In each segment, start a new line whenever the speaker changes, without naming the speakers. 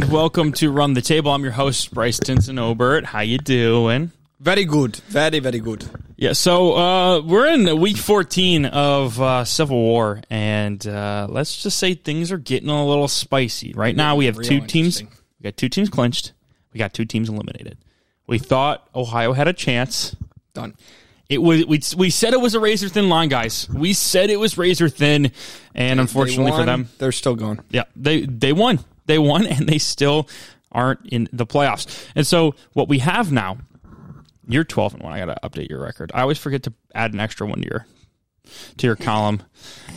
And welcome to Run the Table. I'm your host Bryce Tinson Obert. How you doing?
Very good. Very, very good.
Yeah, so uh, we're in week 14 of uh, Civil War, and uh, let's just say things are getting a little spicy. Right now, we have
Real
two teams. We got two teams clinched. We got two teams eliminated. We thought Ohio had a chance.
Done.
It was we, we said it was a razor thin line, guys. We said it was razor thin, and unfortunately
They
for them,
they're still going.
yeah, they they won. They won, and they still aren't in the playoffs. And so what we have now, you're 12 and one. I got to update your record. I always forget to add an extra one to your to your column.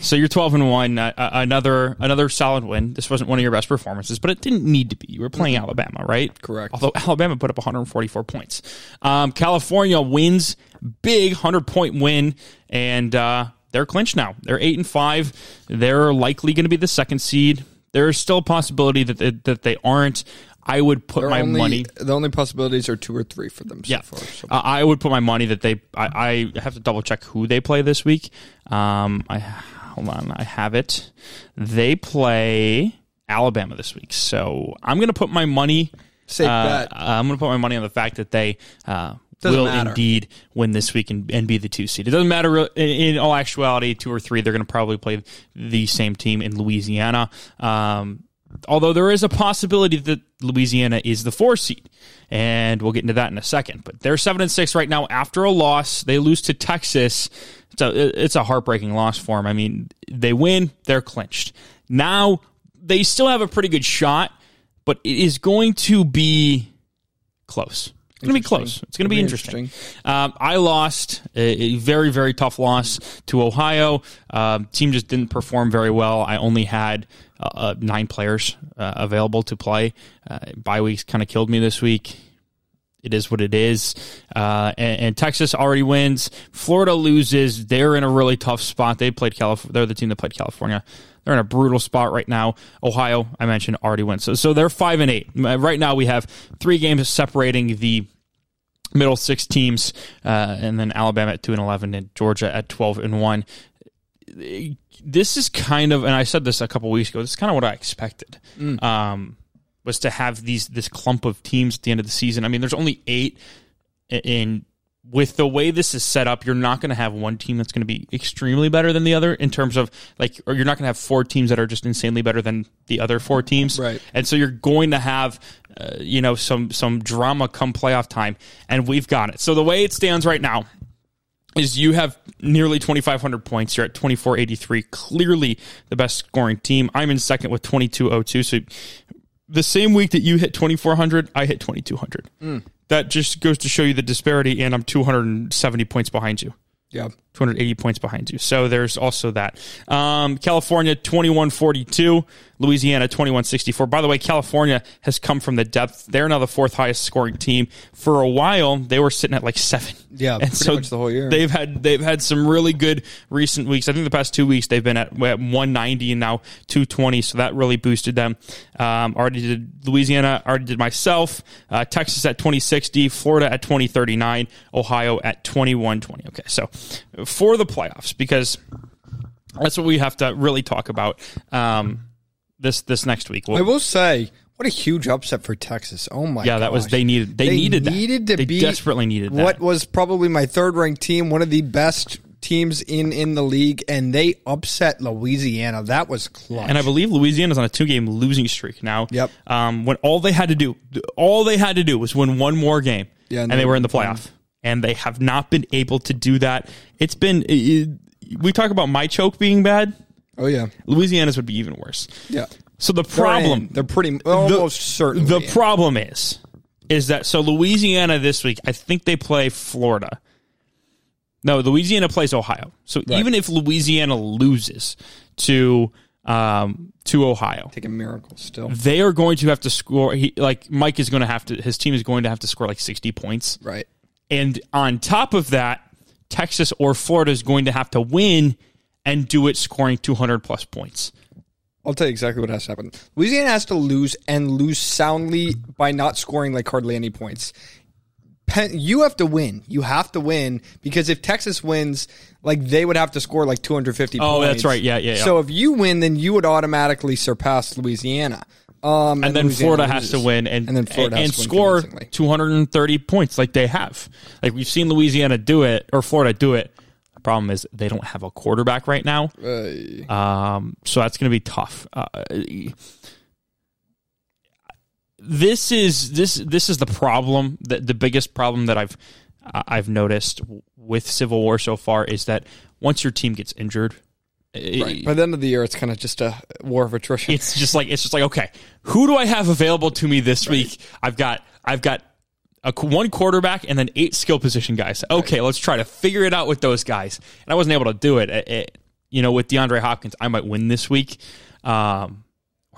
So you're 12 and one. Uh, uh, another another solid win. This wasn't one of your best performances, but it didn't need to be. You were playing Alabama, right?
Correct.
Although Alabama put up 144 points. Um, California wins big 100 point win, and uh, they're clinched now. They're eight and five. They're likely going to be the second seed. There is still a possibility that they, that they aren't. I would put
They're
my
only,
money.
The only possibilities are two or three for them so
Yeah,
far. So.
Uh, I would put my money that they. I, I have to double check who they play this week. Um, I hold on, I have it. They play Alabama this week, so I'm going to put my money.
Safe
uh,
bet.
I'm going to put my money on the fact that they uh,
Doesn't
will
matter.
indeed win this week and, and be the two seed. It doesn't matter in, all actuality, two or three. They're going to probably play the same team in Louisiana. Um, although there is a possibility that Louisiana is the four seed, and we'll get into that in a second. But they're seven and six right now after a loss. They lose to Texas. It's a it's a heartbreaking loss for them. I mean, they win, they're clinched. Now they still have a pretty good shot, but it is going to be close. It's going to be close. It's going to be
Be
interesting. Um, I lost a, a very, very tough loss to Ohio. Um, team just didn't perform very well. I only had uh, uh, nine players uh, available to play. Uh, bye weeks kind of killed me this week. It is what it is. Uh, and, and Texas already wins. Florida loses. They're in a really tough spot. They played California. They're the team that played California. They're in a brutal spot right now. Ohio, I mentioned, already wins. So, so they're five and eight. Right now, we have three games separating the middle six teams, uh, and then Alabama at two and eleven, and Georgia at twelve and one. This is kind of, and I said this a couple weeks ago. This is kind of what I expected. Um, was to have these this clump of teams at the end of the season. I mean, there's only eight, and with the way this is set up, you're not going to have one team that's going to be extremely better than the other in terms of like, or you're not going to have four teams that are just insanely better than the other four teams,
Right.
And so you're going to have, uh, you know, some some drama come playoff time, and we've got it. So the way it stands right now is you have nearly 2,500 points. You're at 2483, clearly the best scoring team. I'm in second with 2202. So the same week that you hit 2,400, I hit 2,200. That just goes to show you the disparity, and I'm 270 points behind you.
Yeah.
280 points behind you. So there's also that. Um, California 2142, Louisiana 2164. By the way, California has come from the depth. They're now the fourth highest scoring team. For a while, they were sitting at like seven.
Yeah,
and
pretty much the whole year.
They've had they've had some really good recent weeks. I think the past two weeks they've been at, at 190 and now 220. So that really boosted them. Um, already did Louisiana. Already did myself. Uh, Texas at 2060. Florida at 2039. Ohio at 2120. Okay, so for the playoffs because that's what we have to really talk about um, this this next week. We'll-
I will say, what a huge upset for Texas. Oh my god.
yeah, that was they needed they, needed that.
needed to
they desperately needed that.
what was probably my third ranked team, one of the best teams in in the league, and they upset Louisiana. That was clutch.
And I believe Louisiana's on a two game losing streak now.
Yep.
Um, when all they had to do, all they had to do was win one more game,
Yeah,
and,
and
they
they
were in the playoff. And they have not been able to do that. It's been. it- we talk about my choke being bad.
Oh yeah,
Louisiana's would be even worse.
yeah.
So the
They're
problem,
in. they're pretty almost certain.
the problem is, is that so Louisiana this week? I think they play Florida. No, Louisiana plays Ohio. So even if Louisiana loses to um, to Ohio,
take a miracle still.
they are going to have to score. He, like Mike is going to have to. His team is going to have to score like sixty points,
Right.
and on top of that, Texas or Florida is going to have to win and do it scoring two hundred plus points.
I'll tell you exactly what has to happen. Louisiana has to lose and lose soundly by not scoring like hardly any points. Penn, you have to win. You have to win because if Texas wins, like they would have to score like 250
Oh,
points.
that's right. Yeah, yeah, yeah.
So if you win, then you would automatically surpass Louisiana. Um,
and then
Louisiana
Florida has to win and
And then Florida
and, and score 230 points like they have. Like we've seen Louisiana do it or Florida do it. The problem is they don't have a quarterback right now. Um, so that's going to be tough. Uh, this is this this is the problem. The, the biggest problem that I've I've noticed with Civil War so far is that once your team gets injured,
right. By the end of the year, it's kind of just a war of attrition.
it's just like it's just like okay, who do I have available to me this week? I've got I've got a one quarterback and then eight skill position guys. Okay, let's try to figure it out with those guys. And I wasn't able to do it. It- it- you know, with DeAndre Hopkins, I might win this week. Um,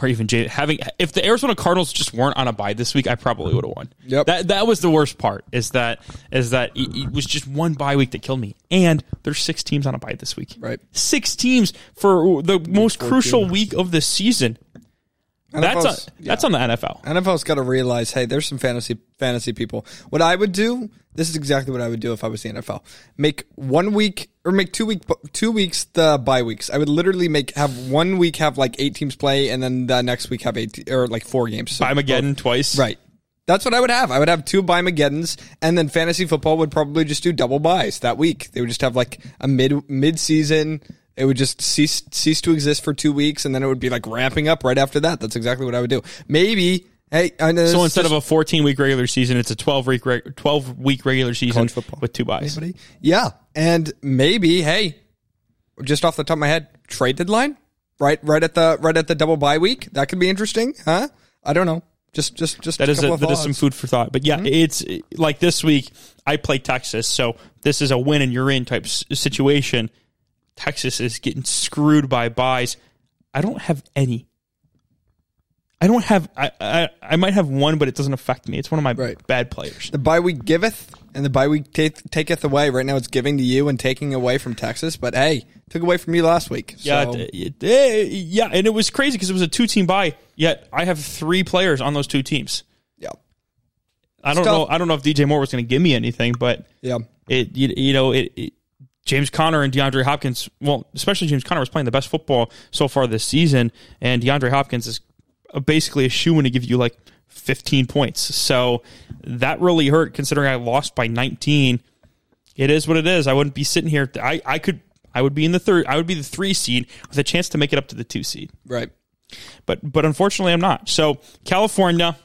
or even Jay, having if the Arizona Cardinals just weren't on a bye this week, I probably would have won.
Yep.
That that was the worst part. Is that is that it, it was just one bye week that killed me. And there's six teams on a bye this week.
Right.
Six teams for the most crucial week of the season. That's
NFL's
on, that's on the NFL.
NFL's got to realize, hey, there's some fantasy fantasy people. What I would do, this is exactly what I would do if I was the NFL. Make one week or make two week two weeks the bye weeks. I would literally make have one week have like eight teams play, and then the next week have eight or like four games. So,
By Mageddon twice.
Right. That's what I would have. I would have two bye Mageddons, and then fantasy football would probably just do double buys that week. They would just have like a mid mid season. It would just cease cease to exist for two weeks, and then it would be like ramping up right after that. That's exactly what I would do. Maybe hey, I know
So instead
is
of a 14 week regular season, it's a 12 week 12 week regular season with two buys.
Anybody? Yeah, and maybe hey, just off the top of my head, trade deadline right right at the right at the double bye week. That could be interesting, huh? I don't know. Just just just
That
a
is a, that is some food for thought. But yeah, mm-hmm. it's like this week I play Texas, so this is a win and you're in type situation. Texas is getting screwed by buys. I don't have any. I don't have. I, I I might have one, but it doesn't affect me. It's one of my
Right.
bad players.
The bye week giveth, and the bye week ta- taketh away. Right now, it's giving to you and taking away from Texas. But hey, took away from you last week.
Yeah,
So,
it- it- yeah, and it was crazy because it was a two team buy. Yet I have three players on those two teams.
yeah,
I don't know. I don't know if DJ Moore was going to give me anything, but
yeah.
it you, you know it, it James Conner and DeAndre Hopkins. Well, especially James Conner was playing the best football so far this season, and DeAndre Hopkins is basically a shoe in to give you like 15 points. So that really hurt considering I lost by 19. It is what it is. I wouldn't be sitting here. I I could. I would be in the third. I would be the three seed with a chance to make it up to the two seed
Right.
but but unfortunately I'm not. So California,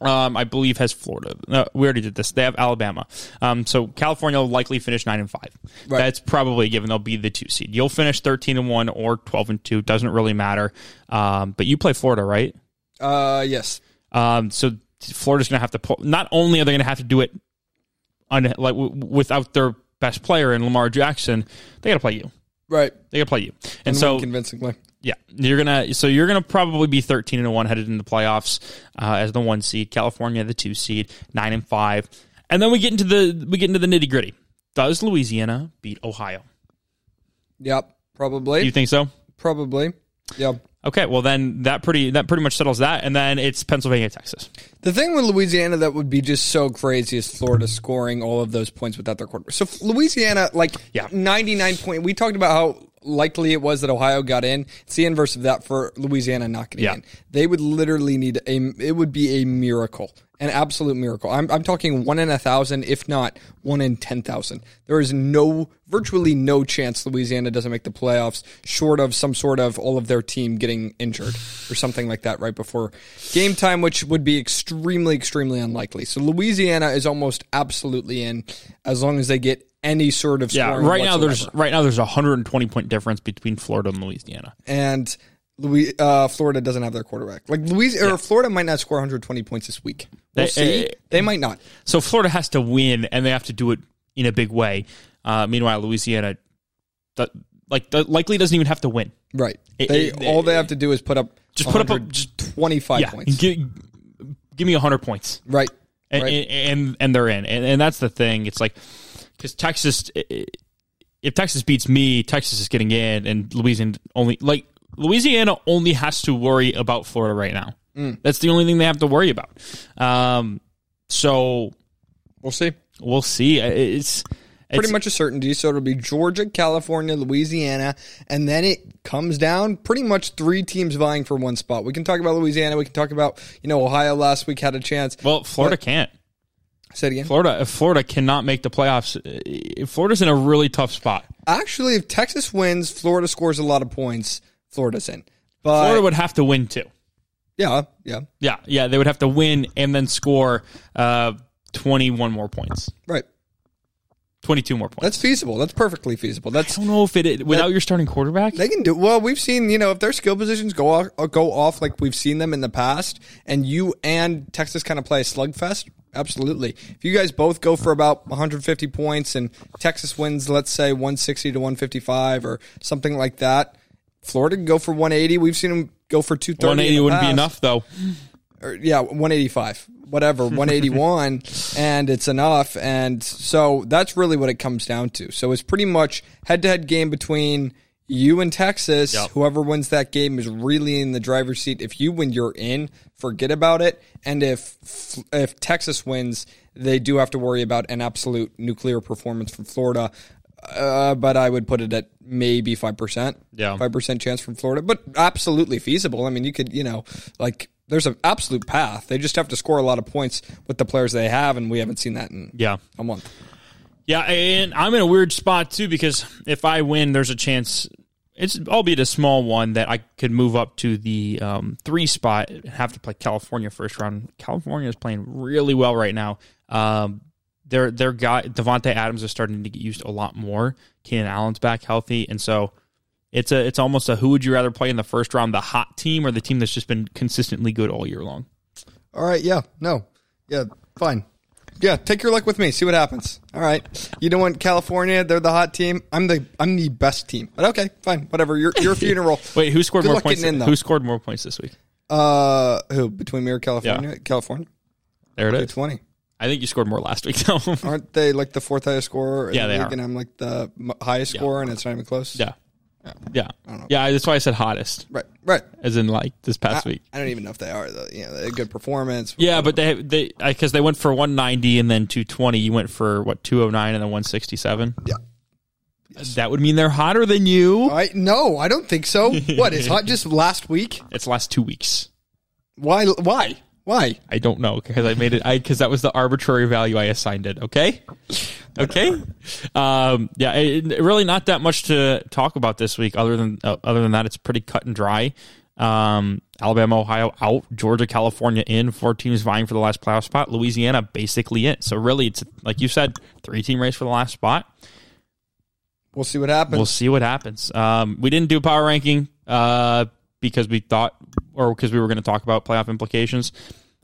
um, I believe has Florida. Uh, we already did this. They have Alabama. Um, so California will likely finish nine and five.
Right.
That's probably a given. They'll be the two seed. You'll finish thirteen and one or twelve and two. Doesn't really matter. Um, but you play Florida, right?
Uh, yes.
Um, so Florida's going to have to pull. Not only are they going to have to do it, on like w- without their best player in Lamar Jackson, they got to play you.
Right.
They to play you. And,
And
so
convincingly.
yeah, you're gonna so you're gonna probably be 13 and one headed into the playoffs uh, as the one seed. California the two seed, nine and five, and then we get into the we get into the nitty gritty. Does Louisiana beat Ohio?
Yep. Probably.
You think so?
probably. Yep.
Okay, well then that pretty that pretty much settles that, and then it's Pennsylvania, Texas.
The thing with Louisiana that would be just so crazy is Florida scoring all of those points without their quarterback. So Louisiana, like
Yeah.
99 point. We talked about how likely it was that Ohio got in. It's the inverse of that for Louisiana not getting
Yeah.
in. They would literally need a. It would be a miracle, an absolute miracle. I'm I'm talking one in a thousand, if not one in ten thousand. There is no, virtually no chance Louisiana doesn't make the playoffs, short of some sort of all of their team getting injured or something like that right before game time, which would be extremely, extremely unlikely. So Louisiana is almost absolutely in as long as they get any sort of
Yeah, right now there's right now there's a 120 point difference between Florida and Louisiana.
and Louis, uh, Florida doesn't have their quarterback. Like Louisiana or Florida might not score 120 points this week. We'll
They-
see.
eh,
they might not.
So Florida has to win, and they have to do it in a big way. Uh, meanwhile, Louisiana, th- like th- likely doesn't even have to win.
Right.
It-
They
it-
all they have to do is put up
Just put up a- just
25
Yeah,
points.
give, give me 100 points.
right.
and,
right.
and and they're in, and, and that's the thing. It's like because Texas, if Texas beats me, Texas is getting in, and Louisiana only like Louisiana only has to worry about Florida right now.
Mm.
That's the only thing they have to worry about. Um, so
we'll see.
we'll see. It's
pretty much a certainty. So it'll be Georgia, California, Louisiana, and then it comes down pretty much three teams vying for one spot. We can talk about Louisiana. We can talk about you know Ohio last week had a chance.
Well, Florida can't.
Say it again.
Florida, if Florida cannot make the playoffs, uh, Florida's in a really tough spot.
Actually, if Texas wins, Florida scores a lot of points. Florida's in. But
Florida would have to win too.
yeah, yeah,
Yeah, yeah, they would have to win and then score uh, twenty-one more points,
right.
Twenty-two more points.
That's feasible. That's perfectly feasible. That's
I don't know if it without your starting quarterback.
They can do well. We've seen, you know, if their skill positions go off, uh, go off like we've seen them in the past, and you and Texas kind of play a slugfest. Absolutely. If you guys both go for about 150 points and Texas wins, let's say 160 to 155 or something like that, Florida can go for 180. We've seen them go for 230.
180
in the
wouldn't be enough though.
Or, yeah, 185, whatever, 181, and it's enough. And so that's really what it comes down to. So it's pretty much head to head game between you and Texas.
Yep.
Whoever wins that game is really in the driver's seat. If you win, you're in. Forget about it. And if if Texas wins, they do have to worry about an absolute nuclear performance from Florida. Uh, but I would put it at maybe five percent.
Yeah.
five percent chance from Florida, but absolutely feasible. I mean, you could, you know, like there's an absolute path. They just have to score a lot of points with the players they have, and we haven't seen that in
Yeah,
a month.
yeah, and I'm in a weird spot too because if I win, there's a chance. It's albeit a small one that I could move up to the um, three spot. and Have to play California first round. California is playing really well right now. Um, their their guy Davante Adams is starting to get used a lot more. Keenan Allen's back healthy, and so it's a it's almost a who would you rather play in the first round, the hot team or the team that's just been consistently good all year long.
All right, yeah, no, yeah, fine. Yeah, take your luck with me. See what happens. All right. You don't want California. They're the hot team. I'm the I'm the best team. But okay, fine, whatever. Your your funeral.
Wait, who scored
Good
more points?
in, though.
who scored more points this week?
Uh, who between me or California? California.
There it is.
Twenty.
I think you scored more last week though.
Aren't they like the fourth highest scorer?
Yeah,
the
they
league,
are.
And I'm like the highest scorer, and it's not even close.
Yeah. Yeah. Yeah. That's why I said hottest,
Right. Right.
as in like this past week.
I don't even know if they are. Though. You know, a good performance.
Yeah, but they they because they went for 190 and then 220. You went for what 209 and then 167.
Yeah.
That would mean they're hotter than you.
I no, I don't think so. what is hot? Just last week?
It's last two weeks.
Why? Why? Why?
I don't know because I made it. I because that was the arbitrary value I assigned it. Okay, okay. Um, yeah, it, really not that much to talk about this week. Other than uh, other than that, it's pretty cut and dry. Um, Alabama, Ohio out, Georgia, California in. Four teams vying for the last playoff spot. Louisiana basically in. So really, it's like you said, three team race for the last spot.
We'll see what happens.
We'll see what happens. Um, we didn't do power ranking uh, because we thought, or because we were going to talk about playoff implications.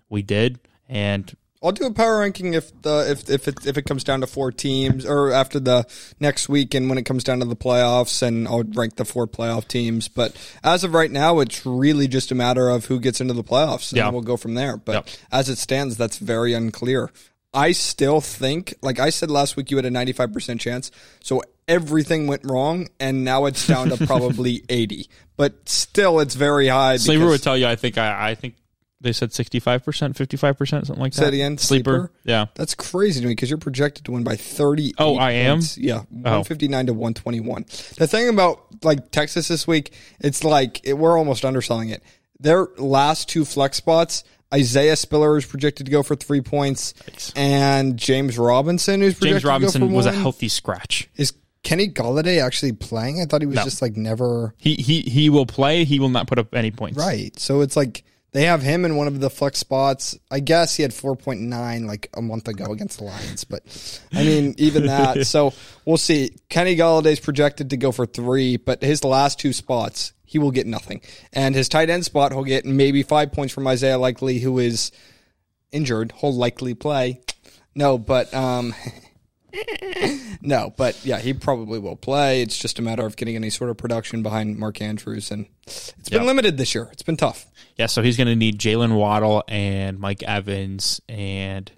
We did, and
I'll do a power ranking if the if if it if it comes down to four teams or after the next week and when it comes down to the playoffs and I'll rank the four playoff teams. But as of right now, it's really just a matter of who gets into the playoffs and
Yeah.
we'll go from there. But
Yep.
as it stands, that's very unclear. I still think, like I said last week, you had a ninety five percent chance. So everything went wrong, and now it's down to probably eighty. But still, it's very high.
Sleeper would tell you. I think I, I think they said sixty five percent, fifty five percent, something like
Say
that.
again,
Sleeper.
Sleeper?
Yeah.
That's crazy to me because you're projected to win by 30.
Oh, I am?
points. Yeah, 159 to 121. The thing about like Texas this week, it's like it, we're almost underselling it. Their last two flex spots, Isaiah Spiller is projected to go for three points, and James Robinson is projected
James Robinson
to go for
was a healthy scratch.
Is Kenny Golladay actually playing? I thought he was
No.
just like never
He he he will play. He will not put up any points.
right. So it's like. They have him in one of the flex spots. I guess he had 4.9 like a month ago against the Lions, but I mean, even that. So we'll see. Kenny Golladay's projected to go for three, but his last two spots, he will get nothing. And his tight end spot, he'll get maybe five points from Isaiah Likely, who is injured. He'll likely play. No, but um, no, but yeah, he probably will play. It's just a matter of getting any sort of production behind Mark Andrews, and it's been
Yep.
limited this year. It's been tough.
Yeah. So he's going to need Jalen Waddle and Mike Evans and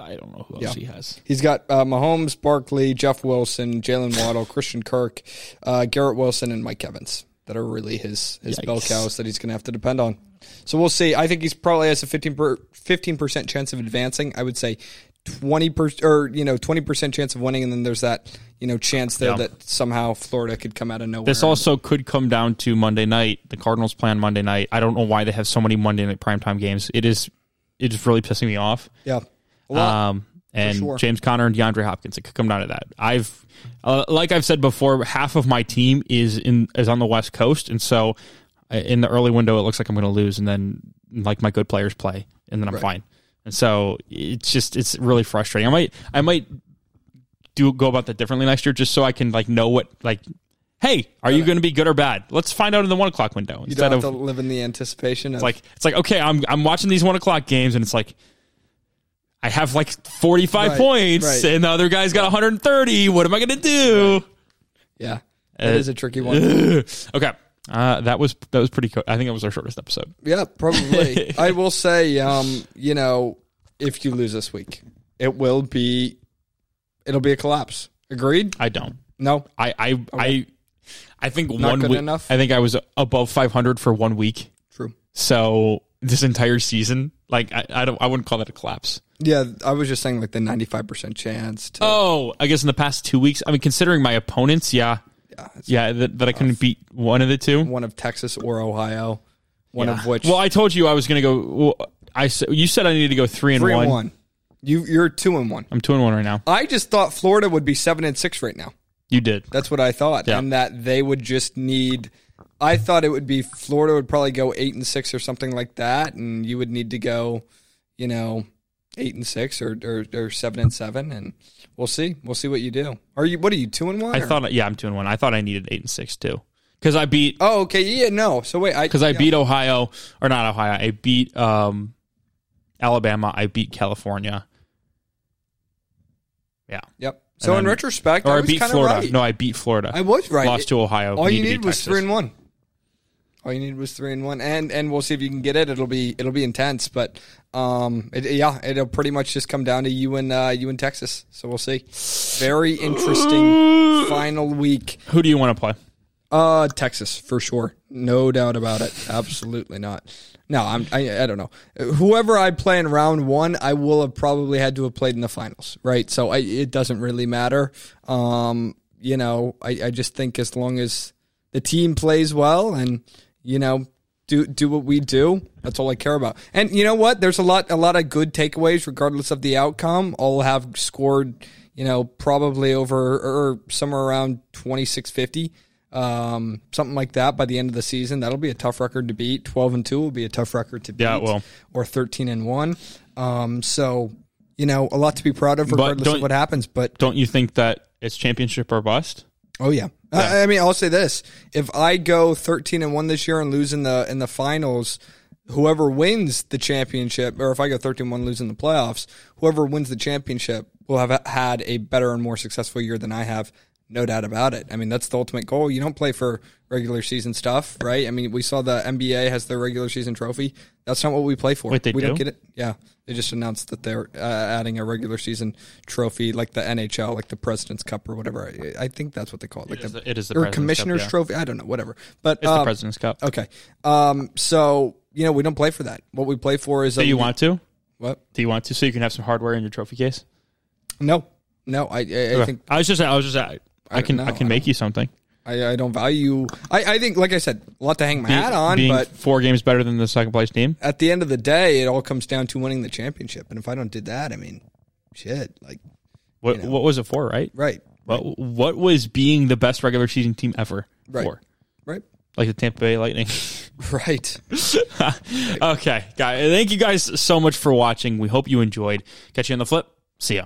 I don't know who else
Yeah.
he has.
He's got uh, Mahomes, Barkley, Jeff Wilson, Jalen Waddle, Christian Kirk, uh, Garrett Wilson, and Mike Evans that are really his his bell cows that he's going to have to depend on. So we'll see. I think he's probably has a 15 percent chance of advancing. I would say twenty percent or you know twenty percent chance of winning, and then there's that you know chance there
Yeah.
that somehow Florida could come out of nowhere.
This also could come down to Monday night. The Cardinals play on Monday night. I don't know why they have so many Monday night primetime games. It is it is really pissing me off.
yeah.
Um, and
sure.
James Conner and DeAndre Hopkins. It could come down to that. I've, uh, like I've said before, half of my team is in is on the West Coast, and so uh, in the early window, it looks like I'm going to lose, and then like my good players play, and then I'm
Right.
fine. And so it's just it's really frustrating. I might I might do go about that differently next year, just so I can like know what like. Hey, are you going to be good or bad? Let's find out in the one o'clock window
you
instead
don't have
of
to live in the anticipation of
it's like it's like okay, I'm I'm watching these one o'clock games, and it's like I have like 45
Right,
points,
right.
and the other guy's got 130. What am I going to do?
yeah,
Uh,
it is a tricky one.
okay, uh, that was that was pretty. Co- I think it was our shortest episode.
Yeah, probably. I will say, um, you know, if you lose this week, it will be, it'll be a collapse. Agreed?
I don't.
No.
I I I I think one week.
enough?
I think I was above 500 for one week.
True.
So this entire season, like I, I don't, I wouldn't call that a collapse.
Yeah, I was just saying like the ninety-five percent chance to.
Oh, I guess in the past two weeks, I mean, considering my opponents, yeah,
yeah, it's
yeah, that, that I couldn't beat one of the two.
one of Texas or Ohio, one of which.
Well, I told you I was going to go. Well, I said you said I needed to go three and
three
one.
and one. You you're two and one.
I'm two and one right now.
I just thought Florida would be seven and six right now.
You did.
That's what I thought,
Yeah.
and that they would just need. I thought it would be Florida would probably go eight and six or something like that, and you would need to go, you know, eight and six or or, or seven and seven, and we'll see. We'll see what you do. Are you? What are you? Two and one?
I
or-
thought. Yeah, I'm two and one. I thought I needed eight and six too, because I beat
Oh, okay. Yeah, no. So wait,
because I
yeah.
beat Ohio or not Ohio. I beat um, Alabama. I beat California. Yeah,
Yep. So in retrospect,
or
I
I,
was
beat Florida.
right.
No, I beat Florida.
I was right.
Lost to Ohio.
All you needed was three and one. All you needed was three and one, and and we'll see if you can get it. It'll be it'll be intense, but um, it, yeah, it'll pretty much just come down to you and uh, you and Texas. So we'll see. Very interesting final week.
Who do you want to play?
Uh, Texas for sure, no doubt about it. Absolutely not. No, I'm. I, I don't know. Whoever I play in round one, I will have probably had to have played in the finals, right? So I, it doesn't really matter. Um, you know, I, I just think as long as the team plays well and you know do do what we do, that's all I care about. And you know what? There's a lot a lot of good takeaways regardless of the outcome. All have scored, you know, probably over or somewhere around 2650 um, something like that by the end of the season. That'll be a tough record to beat. Twelve and two will be a tough record to beat.
Yeah, it will.
Or thirteen and one. Um, so you know, a lot to be proud of, regardless of what happens. But
Don't you think that it's championship or bust?
Oh yeah, I, I mean, I'll say this: if I go thirteen and one this year and lose in the in the finals. Whoever wins the championship, or if I go 13 1 losing the playoffs, whoever wins the championship will have had a better and more successful year than I have. No doubt about it. I mean, that's the ultimate goal. You don't play for regular season stuff, right? I mean, we saw the NBA has their regular season trophy. That's not what we play for.
Wait, they
we don't get it. Yeah, they just announced that they're uh, adding a regular season trophy, like the NHL, like the President's Cup or whatever. I, I think that's what they call it. Like the,
the- it is the
or
President's Cup,
Commissioner's
yeah.
Trophy. I don't know, whatever. But
It's the
um,
President's Cup.
Okay. Um, so, you know, we don't play for that. What we play for is
Do you want to?
What?
Do you want to? So you can have some hardware in your trophy case.
No. No, I I, I think
I was just. I was just. I, I can.
know.
I can make you something.
I, I don't value I, I think like I said, a lot to hang my hat on,
being
but
four games better than the second place team.
at the end of the day it all comes down to winning the championship. And if I don't do that, I mean shit. Like
What
You know.
What was it for? Right.
right.
What What was being the best regular season team ever
Right.
for?
Right.
Like the Tampa Bay Lightning.
Right.
okay, guys. Thank you guys so much for watching. We hope you enjoyed. Catch you on the flip. See ya.